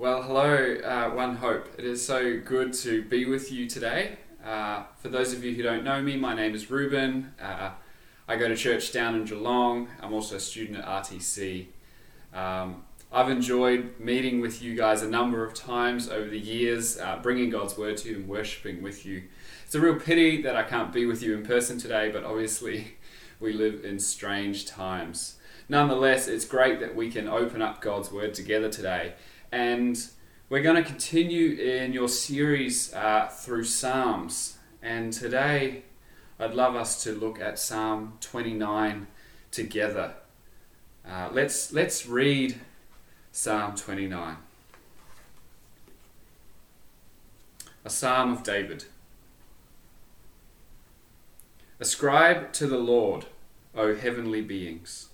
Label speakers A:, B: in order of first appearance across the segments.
A: Well, hello, uh, One Hope. It is so good to be with you today. Uh, for those of you who don't know me, my name is Ruben. Uh, I go to church down in Geelong. I'm also a student at RTC. Um, I've enjoyed meeting with you guys a number of times over the years, uh, bringing God's Word to you and worshipping with you. It's a real pity that I can't be with you in person today, but obviously we live in strange times. Nonetheless, it's great that we can open up God's Word together today and we're going to continue in your series uh, through Psalms. And today, I'd love us to look at Psalm 29 together. Uh, let's, let's read Psalm 29. A psalm of David. Ascribe to the Lord, O heavenly beings.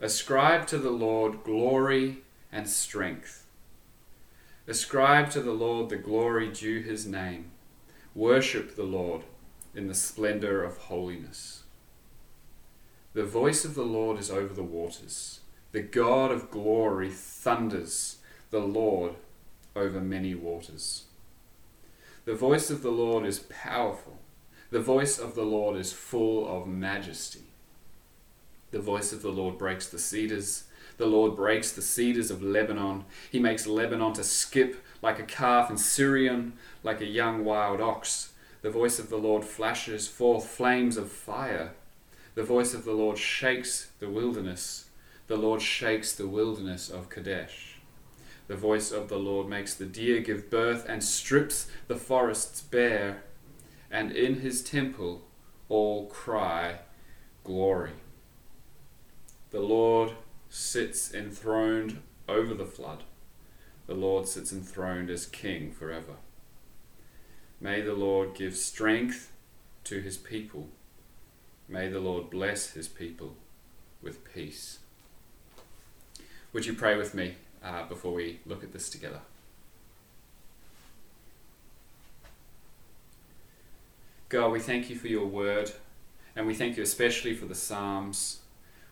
A: Ascribe to the Lord glory and strength. Ascribe to the Lord the glory due his name. Worship the Lord in the splendor of holiness. The voice of the Lord is over the waters. The God of glory thunders, the Lord over many waters. The voice of the Lord is powerful. The voice of the Lord is full of majesty. The voice of the Lord breaks the cedars. The Lord breaks the cedars of Lebanon. He makes Lebanon to skip like a calf and Sirion like a young wild ox. The voice of the Lord flashes forth flames of fire. The voice of the Lord shakes the wilderness. The Lord shakes the wilderness of Kadesh. The voice of the Lord makes the deer give birth and strips the forests bare. And in his temple all cry, Glory. The Lord sits enthroned over the flood. The Lord sits enthroned as King forever. May the Lord give strength to his people. May the Lord bless his people with peace. Would you pray with me uh, before we look at this together? God, we thank you for your word, and we thank you especially for the Psalms,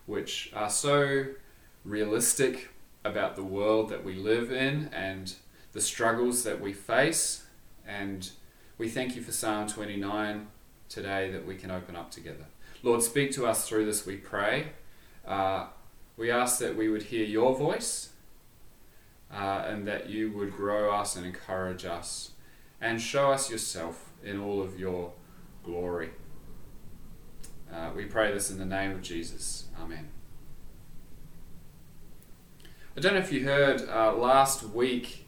A: which are so realistic about the world that we live in and the struggles that we face. And we thank you for Psalm 29 today that we can open up together. Lord, speak to us through this, we pray. Uh, we ask that we would hear your voice uh, and that you would grow us and encourage us and show us yourself in all of your glory. Uh, we pray this in the name of Jesus. Amen. I don't know if you heard uh, last week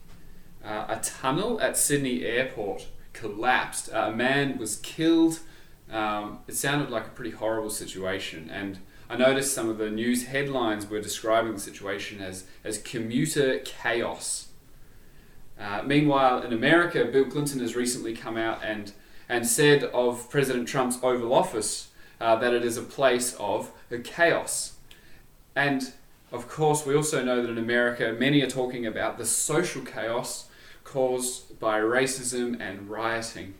A: uh, a tunnel at Sydney Airport collapsed. Uh, a man was killed. Um, it sounded like a pretty horrible situation, and I noticed some of the news headlines were describing the situation as, as commuter chaos. Uh, meanwhile, in America, Bill Clinton has recently come out and, and said of President Trump's Oval Office uh, that it is a place of chaos. And of course, we also know that in America, many are talking about the social chaos caused by racism and rioting.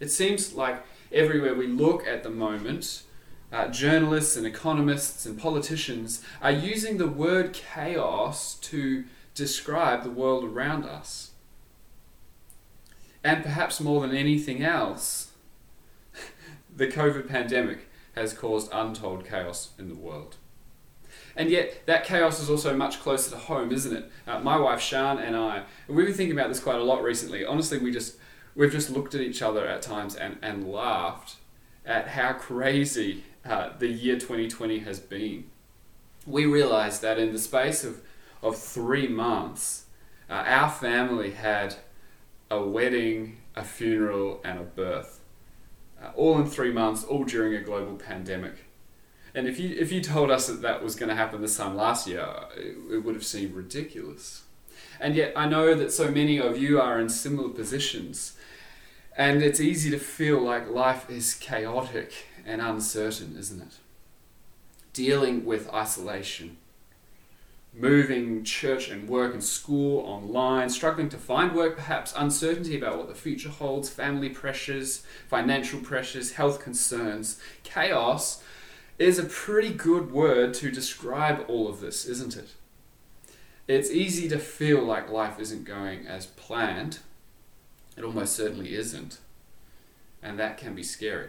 A: It seems like everywhere we look at the moment, uh, journalists and economists and politicians are using the word chaos to describe the world around us. And perhaps more than anything else, the COVID pandemic has caused untold chaos in the world. And yet, that chaos is also much closer to home, isn't it? Uh, my wife Shan and I, and we've been thinking about this quite a lot recently. Honestly, we just we've just looked at each other at times and, and laughed at how crazy uh, the year 2020 has been. We realized that in the space of, of three months, uh, our family had a wedding, a funeral, and a birth. Uh, all in three months, all during a global pandemic. And if you if you told us that that was going to happen this time last year, it, it would have seemed ridiculous. And yet, I know that so many of you are in similar positions, and it's easy to feel like life is chaotic and uncertain, isn't it? Dealing with isolation, moving church and work and school online, struggling to find work, perhaps uncertainty about what the future holds, family pressures, financial pressures, health concerns, chaos is a pretty good word to describe all of this, isn't it? it's easy to feel like life isn't going as planned. It almost certainly isn't. And that can be scary.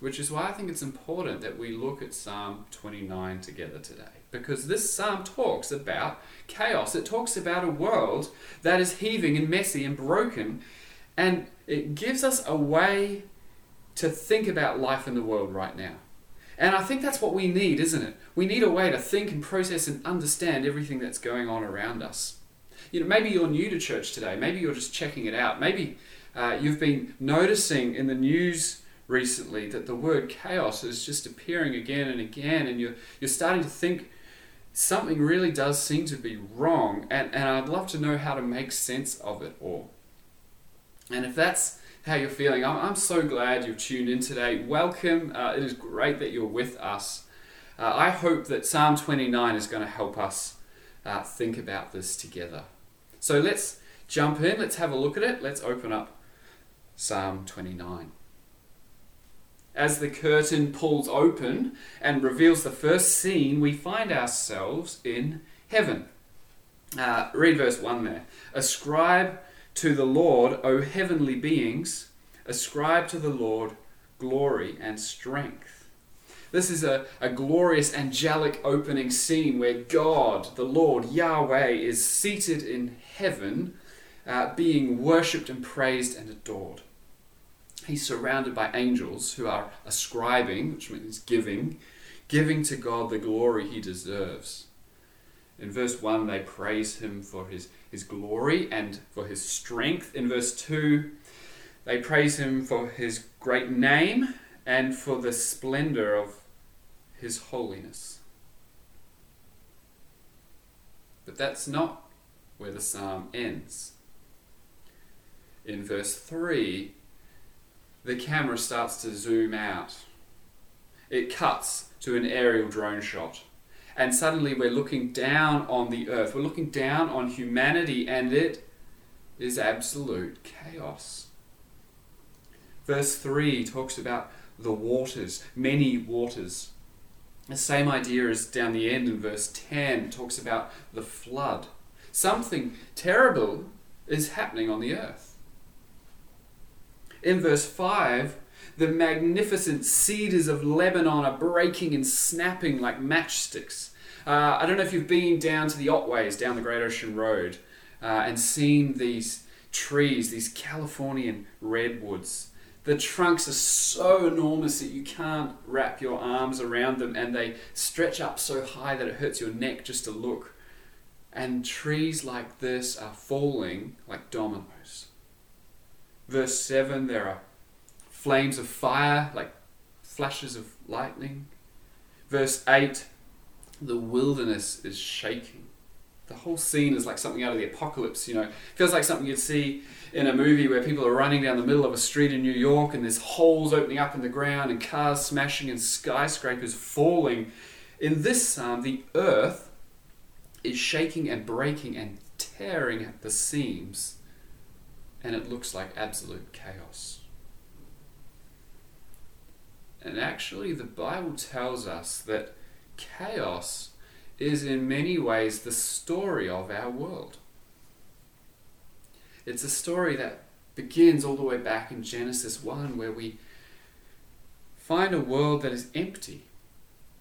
A: Which is why I think it's important that we look at Psalm 29 together today. Because this psalm talks about chaos. It talks about a world that is heaving and messy and broken. And it gives us a way to think about life in the world right now. And I think that's what we need, isn't it? We need a way to think and process and understand everything that's going on around us. You know, maybe you're new to church today. Maybe you're just checking it out. Maybe uh, you've been noticing in the news recently that the word chaos is just appearing again and again, and you're, you're starting to think something really does seem to be wrong, and, and I'd love to know how to make sense of it all. And if that's how you're feeling, I'm, I'm so glad you've tuned in today. Welcome. Uh, it is great that you're with us. Uh, I hope that Psalm 29 is going to help us uh, think about this together. So let's jump in, let's have a look at it. Let's open up Psalm 29 as the curtain pulls open and reveals the first scene, we find ourselves in heaven. Uh, read verse 1 there. Ascribe to the Lord, O heavenly beings, ascribe to the Lord glory and strength. This is a, a glorious angelic opening scene where God, the Lord, Yahweh, is seated in heaven, uh, being worshipped and praised and adored he's surrounded by angels who are ascribing, which means giving, giving to God the glory he deserves. In verse 1, they praise him for his, his glory and for his strength. In verse 2, they praise him for his great name and for the splendor of his holiness. But that's not where the psalm ends. In verse 3, the camera starts to zoom out. It cuts to an aerial drone shot. And suddenly we're looking down on the earth. We're looking down on humanity, and it is absolute chaos. Verse 3 talks about the waters, many waters. The same idea as down the end in verse 10 talks about the flood. Something terrible is happening on the earth. In verse 5, the magnificent cedars of Lebanon are breaking and snapping like matchsticks. Uh, I don't know if you've been down to the Otways, down the Great Ocean Road, uh, and seen these trees, these Californian redwoods. The trunks are so enormous that you can't wrap your arms around them, and they stretch up so high that it hurts your neck just to look. And trees like this are falling like dominoes. Verse 7 there are flames of fire, like flashes of lightning. Verse 8 the wilderness is shaking. The whole scene is like something out of the apocalypse, you know. feels like something you'd see in a movie where people are running down the middle of a street in New York and there's holes opening up in the ground and cars smashing and skyscrapers falling. In this psalm, the earth is shaking and breaking and tearing at the seams and it looks like absolute chaos. And actually, the Bible tells us that chaos is in many ways the story of our world. It's a story that begins all the way back in Genesis 1, where we find a world that is empty.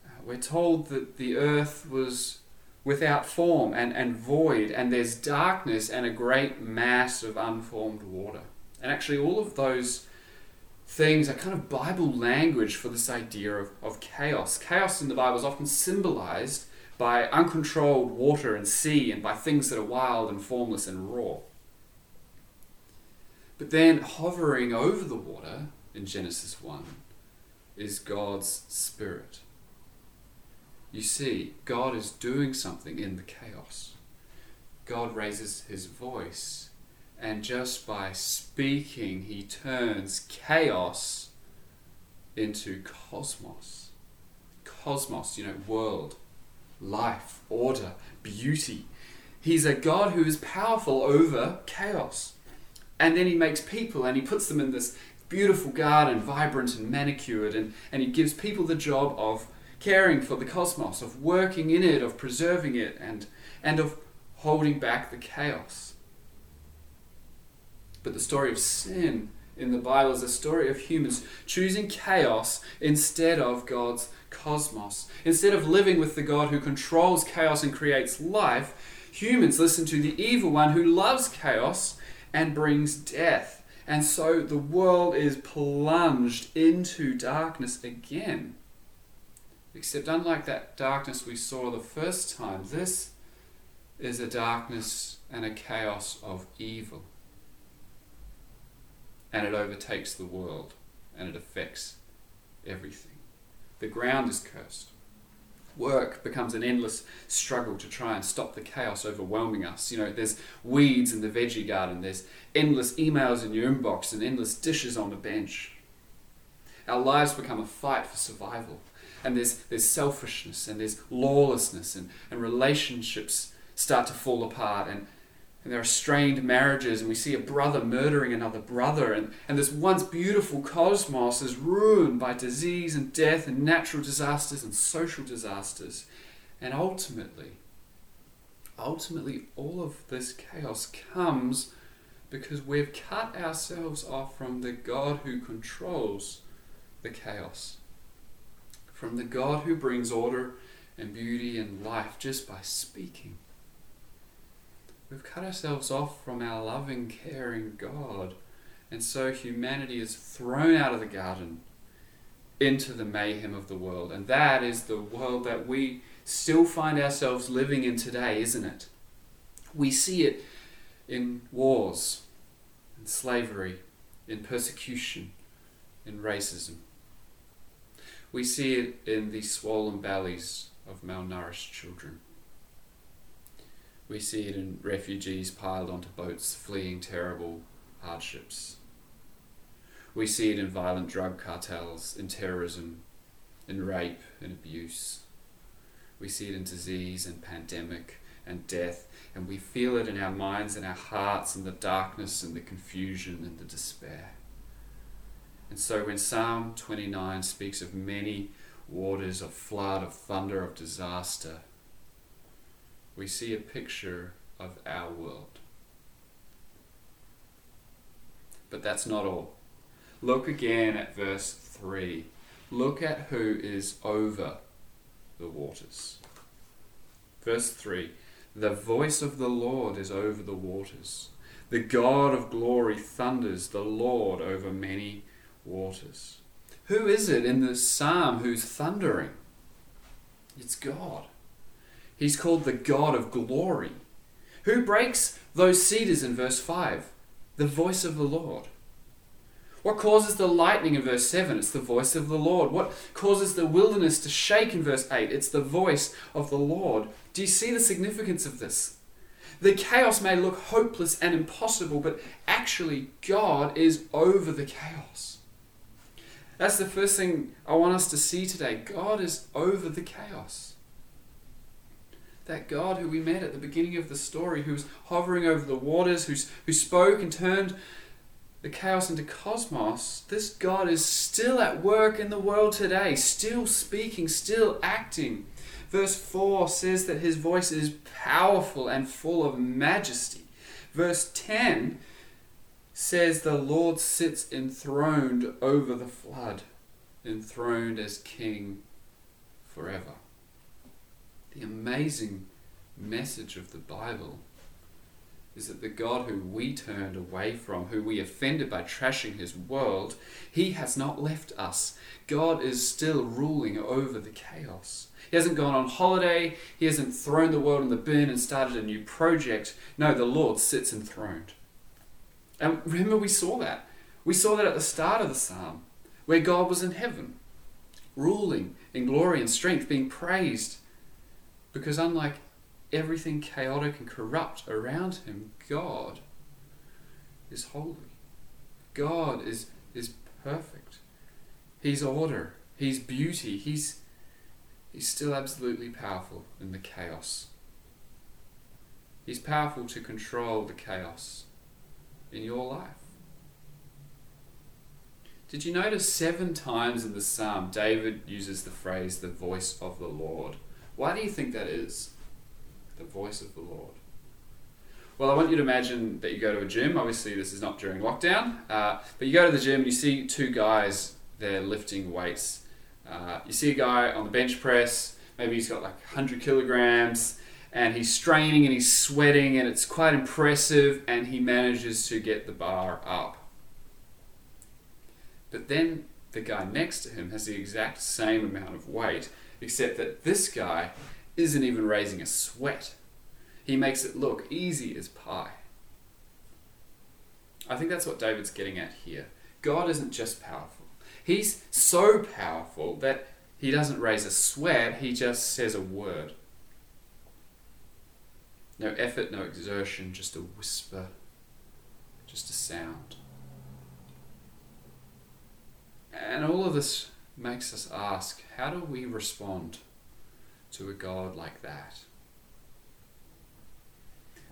A: Uh, we're told that the earth was without form and, and void, and there's darkness and a great mass of unformed water. And actually, all of those things are kind of Bible language for this idea of, of chaos. Chaos in the Bible is often symbolized by uncontrolled water and sea and by things that are wild and formless and raw. But then, hovering over the water in Genesis 1 is God's Spirit. You see, God is doing something in the chaos. God raises his voice, and just by speaking, he turns chaos into cosmos. Cosmos, you know, world, life, order, beauty. He's a God who is powerful over chaos. And then he makes people and he puts them in this beautiful garden, vibrant and manicured, and, and he gives people the job of caring for the cosmos, of working in it, of preserving it, and, and of holding back the chaos. But the story of sin in the Bible is a story of humans choosing chaos instead of God's cosmos. Instead of living with the God who controls chaos and creates life, humans listen to the evil one who loves chaos and brings death. And so the world is plunged into darkness again. Except, unlike that darkness we saw the first time, this is a darkness and a chaos of evil and it overtakes the world and it affects everything. The ground is cursed. Work becomes an endless struggle to try and stop the chaos overwhelming us. You know, there's weeds in the veggie garden, there's endless emails in your inbox, and endless dishes on the bench. Our lives become a fight for survival. And there's, there's selfishness and there's lawlessness, and, and relationships start to fall apart, and and there are strained marriages, and we see a brother murdering another brother, and, and this once beautiful cosmos is ruined by disease and death and natural disasters and social disasters. And ultimately, ultimately, all of this chaos comes because we've cut ourselves off from the God who controls the chaos, from the God who brings order and beauty and life just by speaking. We've cut ourselves off from our loving, caring God. And so humanity is thrown out of the garden into the mayhem of the world. And that is the world that we still find ourselves living in today, isn't it? We see it in wars, in slavery, in persecution, in racism. We see it in the swollen bellies of malnourished children. We see it in refugees piled onto boats fleeing terrible hardships. We see it in violent drug cartels, in terrorism, in rape and abuse. We see it in disease and pandemic and death, and we feel it in our minds and our hearts and the darkness and the confusion and the despair. And so when Psalm 29 speaks of many waters of flood, of thunder, of disaster, we see a picture of our world. But that's not all. Look again at verse 3. Look at who is over the waters. Verse 3 The voice of the Lord is over the waters. The God of glory thunders, the Lord over many waters. Who is it in this psalm who's thundering? It's God. He's called the God of glory. Who breaks those cedars in verse 5? The voice of the Lord. What causes the lightning in verse 7? It's the voice of the Lord. What causes the wilderness to shake in verse 8? It's the voice of the Lord. Do you see the significance of this? The chaos may look hopeless and impossible, but actually, God is over the chaos. That's the first thing I want us to see today. God is over the chaos that God who we met at the beginning of the story, who's hovering over the waters, who's, who spoke and turned the chaos into cosmos, this God is still at work in the world today, still speaking, still acting. Verse 4 says that his voice is powerful and full of majesty. Verse 10 says the Lord sits enthroned over the flood, enthroned as king forever the amazing message of the Bible is that the God who we turned away from, who we offended by trashing his world, he has not left us. God is still ruling over the chaos. He hasn't gone on holiday, he hasn't thrown the world in the bin and started a new project. No, the Lord sits enthroned. And remember, we saw that. We saw that at the start of the psalm, where God was in heaven, ruling in glory and strength, being praised because unlike everything chaotic and corrupt around him, God is holy. God is, is perfect. He's order. He's beauty. He's, he's still absolutely powerful in the chaos. He's powerful to control the chaos in your life. Did you notice seven times in the psalm David uses the phrase the voice of the Lord? Why do you think that is? The voice of the Lord. Well, I want you to imagine that you go to a gym. Obviously, this is not during lockdown, uh, but you go to the gym and you see two guys there lifting weights. Uh, you see a guy on the bench press, maybe he's got like 100 kilograms, and he's straining and he's sweating, and it's quite impressive, and he manages to get the bar up. But then the guy next to him has the exact same amount of weight, except that this guy isn't even raising a sweat. He makes it look easy as pie. I think that's what David's getting at here. God isn't just powerful, He's so powerful that He doesn't raise a sweat, He just says a word. No effort, no exertion, just a whisper, just a sound. And all of this makes us ask how do we respond to a God like that?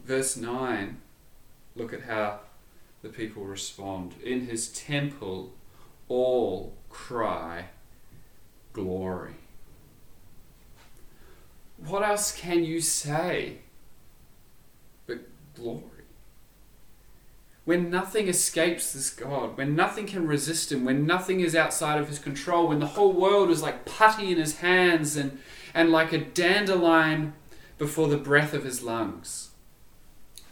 A: Verse 9, look at how the people respond. In his temple, all cry, Glory. What else can you say but glory? When nothing escapes this God, when nothing can resist him, when nothing is outside of his control, when the whole world is like putty in his hands and, and like a dandelion before the breath of his lungs.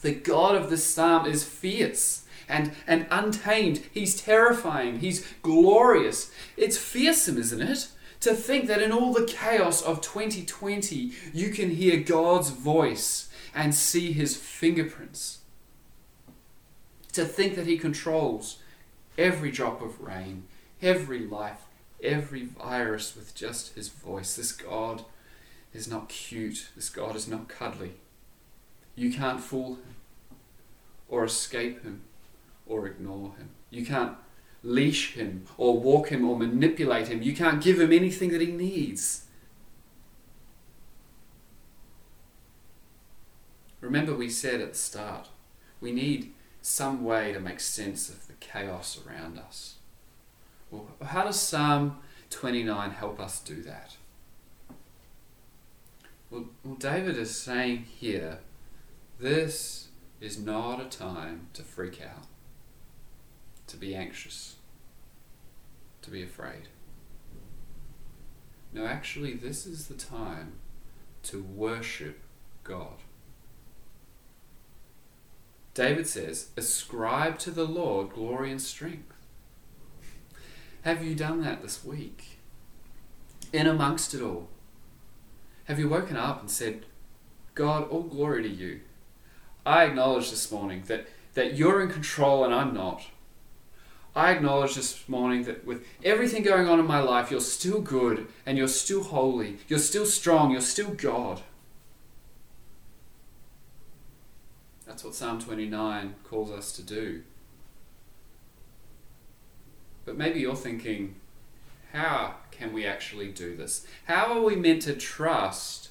A: The God of this psalm is fierce and, and untamed. He's terrifying. He's glorious. It's fearsome, isn't it? To think that in all the chaos of 2020, you can hear God's voice and see his fingerprints. To think that he controls every drop of rain, every life, every virus with just his voice. This God is not cute. This God is not cuddly. You can't fool him or escape him or ignore him. You can't leash him or walk him or manipulate him. You can't give him anything that he needs. Remember, we said at the start, we need some way to make sense of the chaos around us. Well, how does Psalm 29 help us do that? Well, well, David is saying here, this is not a time to freak out, to be anxious, to be afraid. No, actually, this is the time to worship God. David says, Ascribe to the Lord glory and strength. Have you done that this week? In amongst it all, have you woken up and said, God, all glory to you? I acknowledge this morning that, that you're in control and I'm not. I acknowledge this morning that with everything going on in my life, you're still good and you're still holy. You're still strong. You're still God. That's what Psalm 29 calls us to do. But maybe you're thinking, how can we actually do this? How are we meant to trust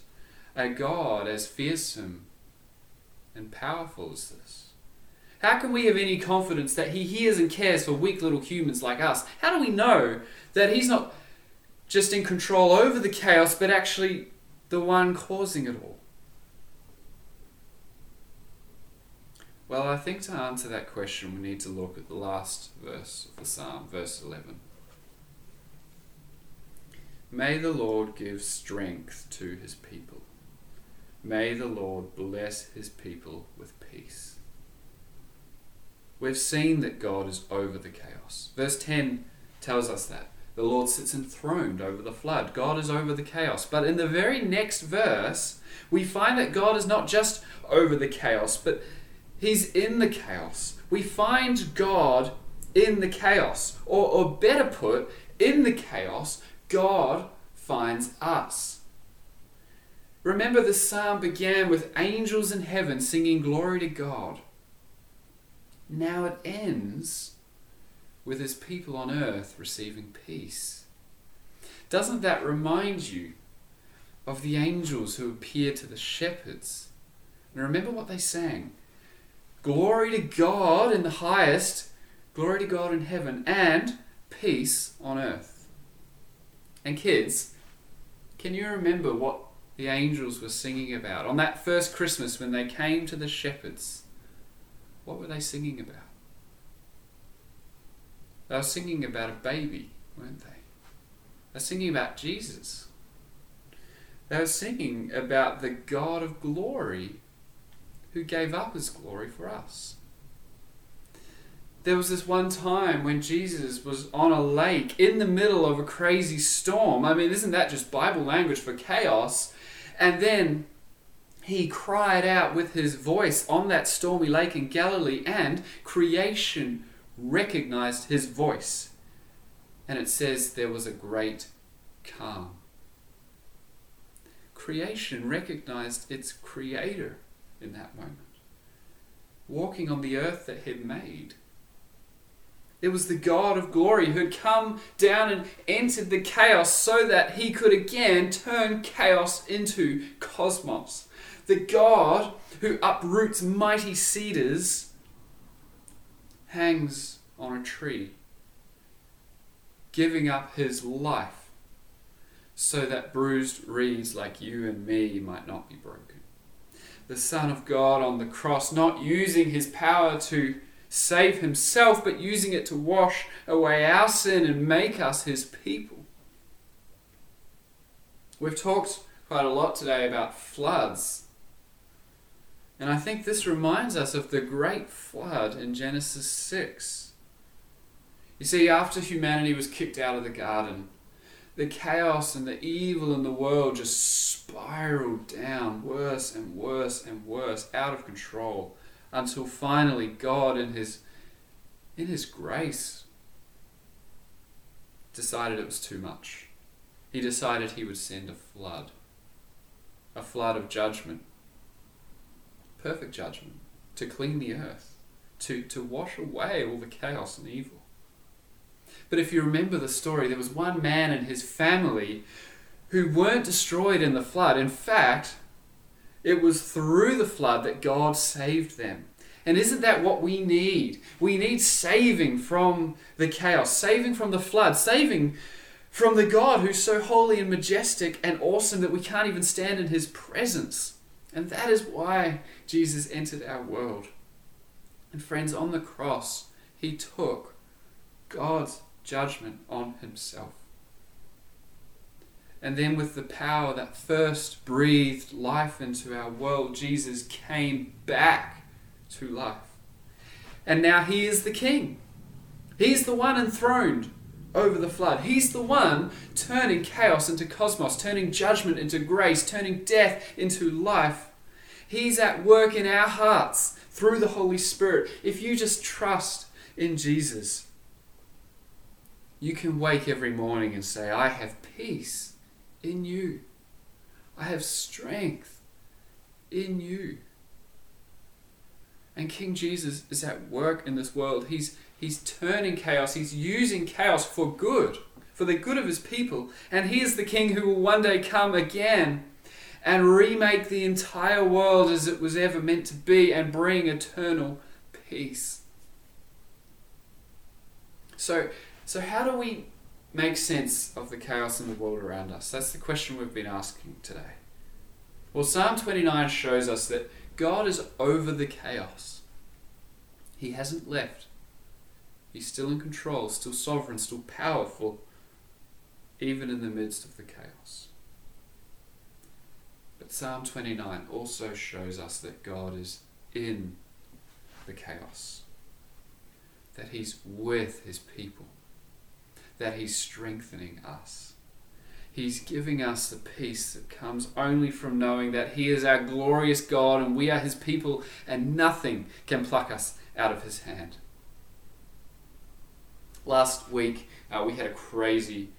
A: a God as fearsome and powerful as this? How can we have any confidence that He hears and cares for weak little humans like us? How do we know that He's not just in control over the chaos, but actually the one causing it all? Well, I think to answer that question, we need to look at the last verse of the psalm, verse 11. May the Lord give strength to his people. May the Lord bless his people with peace. We've seen that God is over the chaos. Verse 10 tells us that. The Lord sits enthroned over the flood. God is over the chaos. But in the very next verse, we find that God is not just over the chaos, but He's in the chaos. We find God in the chaos. Or, or better put, in the chaos, God finds us. Remember, the psalm began with angels in heaven singing glory to God. Now it ends with his people on earth receiving peace. Doesn't that remind you of the angels who appeared to the shepherds? And remember what they sang Glory to God in the highest, glory to God in heaven, and peace on earth. And kids, can you remember what the angels were singing about on that first Christmas when they came to the shepherds? What were they singing about? They were singing about a baby, weren't they? They were singing about Jesus. They were singing about the God of glory who gave up his glory for us. There was this one time when Jesus was on a lake in the middle of a crazy storm. I mean, isn't that just Bible language for chaos? And then he cried out with his voice on that stormy lake in Galilee, and creation recognized his voice. And it says there was a great calm. Creation recognized its creator in that moment, walking on the earth that he'd made. It was the God of glory who had come down and entered the chaos so that he could again turn chaos into cosmos. The God who uproots mighty cedars hangs on a tree, giving up his life so that bruised reeds like you and me might not be broken. The Son of God on the cross, not using his power to save himself, but using it to wash away our sin and make us his people. We've talked quite a lot today about floods. And I think this reminds us of the great flood in Genesis 6. You see, after humanity was kicked out of the garden, the chaos and the evil in the world just spiraled down worse and worse and worse, out of control until finally God in his in his grace decided it was too much. He decided he would send a flood. A flood of judgment. Perfect judgment. To clean the earth. To, to wash away all the chaos and evil. But if you remember the story, there was one man and his family who weren't destroyed in the flood. In fact, it was through the flood that God saved them. And isn't that what we need? We need saving from the chaos, saving from the flood, saving from the God who's so holy and majestic and awesome that we can't even stand in his presence. And that is why Jesus entered our world. And friends, on the cross, he took God's judgment on himself. And then, with the power that first breathed life into our world, Jesus came back to life. And now he is the king. He's the one enthroned over the flood. He's the one turning chaos into cosmos, turning judgment into grace, turning death into life. He's at work in our hearts through the Holy Spirit. If you just trust in Jesus, you can wake every morning and say, I have peace in you. I have strength in you. And King Jesus is at work in this world. He's, he's turning chaos, he's using chaos for good, for the good of his people. And he is the King who will one day come again and remake the entire world as it was ever meant to be and bring eternal peace. So, so how do we make sense of the chaos in the world around us? That's the question we've been asking today. Well, Psalm 29 shows us that God is over the chaos. He hasn't left. He's still in control, still sovereign, still powerful, even in the midst of the chaos. But Psalm 29 also shows us that God is in the chaos, that He's with His people, that He's strengthening us. He's giving us the peace that comes only from knowing that He is our glorious God and we are His people, and nothing can pluck us out of His hand. Last week, uh, we had a crazy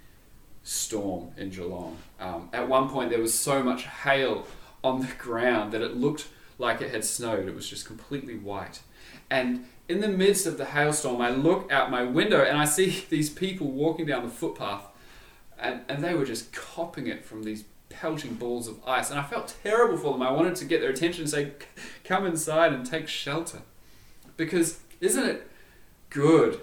A: storm in Geelong. Um, at one point, there was so much hail on the ground that it looked like it had snowed. It was just completely white. And in the midst of the hailstorm, I look out my window and I see these people walking down the footpath and, and they were just copping it from these pelting balls of ice. And I felt terrible for them. I wanted to get their attention and say, come inside and take shelter. Because isn't it good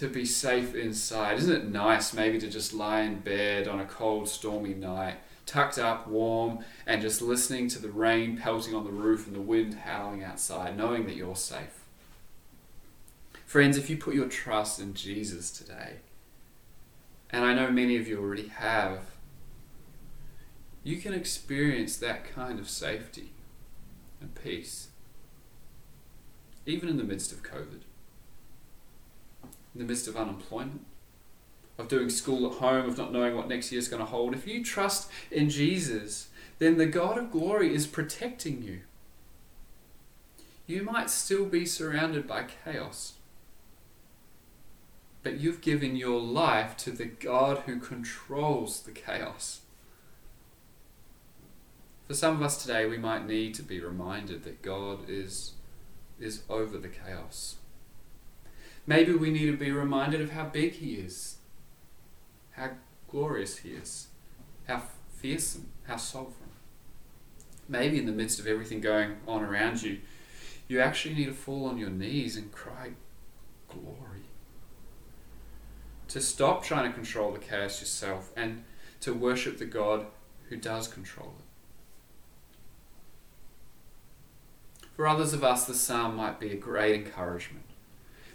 A: to be safe inside. Isn't it nice maybe to just lie in bed on a cold, stormy night, tucked up, warm, and just listening to the rain pelting on the roof and the wind howling outside, knowing that you're safe? Friends, if you put your trust in Jesus today, and I know many of you already have, you can experience that kind of safety and peace, even in the midst of COVID in the midst of unemployment, of doing school at home, of not knowing what next year is going to hold, if you trust in Jesus, then the God of glory is protecting you. You might still be surrounded by chaos, but you've given your life to the God who controls the chaos. For some of us today, we might need to be reminded that God is, is over the chaos. Maybe we need to be reminded of how big He is, how glorious He is, how fearsome, how sovereign. Maybe in the midst of everything going on around you, you actually need to fall on your knees and cry, Glory. To stop trying to control the chaos yourself and to worship the God who does control it. For others of us, the psalm might be a great encouragement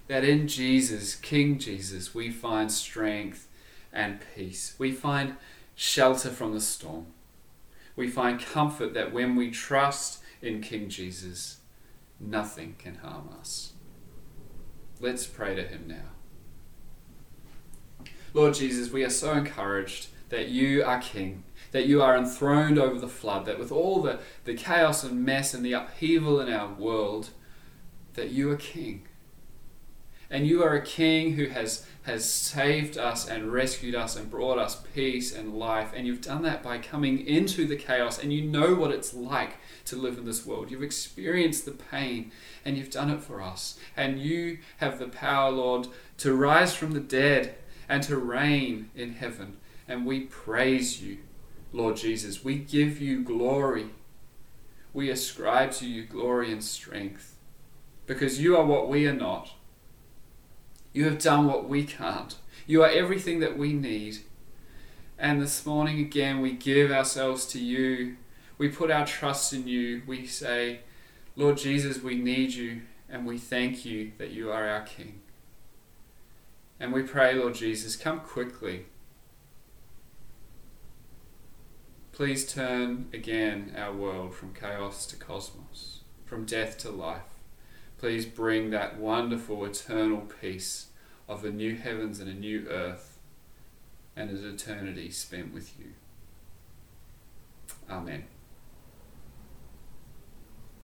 A: that in Jesus, King Jesus, we find strength and peace. We find shelter from the storm. We find comfort that when we trust in King Jesus, nothing can harm us. Let's pray to him now. Lord Jesus, we are so encouraged that you are King, that you are enthroned over the flood, that with all the, the chaos and mess and the upheaval in our world, that you are King and you are a king who has, has saved us and rescued us and brought us peace and life. And you've done that by coming into the chaos. And you know what it's like to live in this world. You've experienced the pain and you've done it for us. And you have the power, Lord, to rise from the dead and to reign in heaven. And we praise you, Lord Jesus. We give you glory. We ascribe to you glory and strength because you are what we are not. You have done what we can't. You are everything that we need. And this morning again, we give ourselves to you. We put our trust in you. We say, Lord Jesus, we need you, and we thank you that you are our King. And we pray, Lord Jesus, come quickly. Please turn again our world from chaos to cosmos, from death to life please bring that wonderful eternal peace of a new heavens and a new earth and an eternity spent with you. Amen.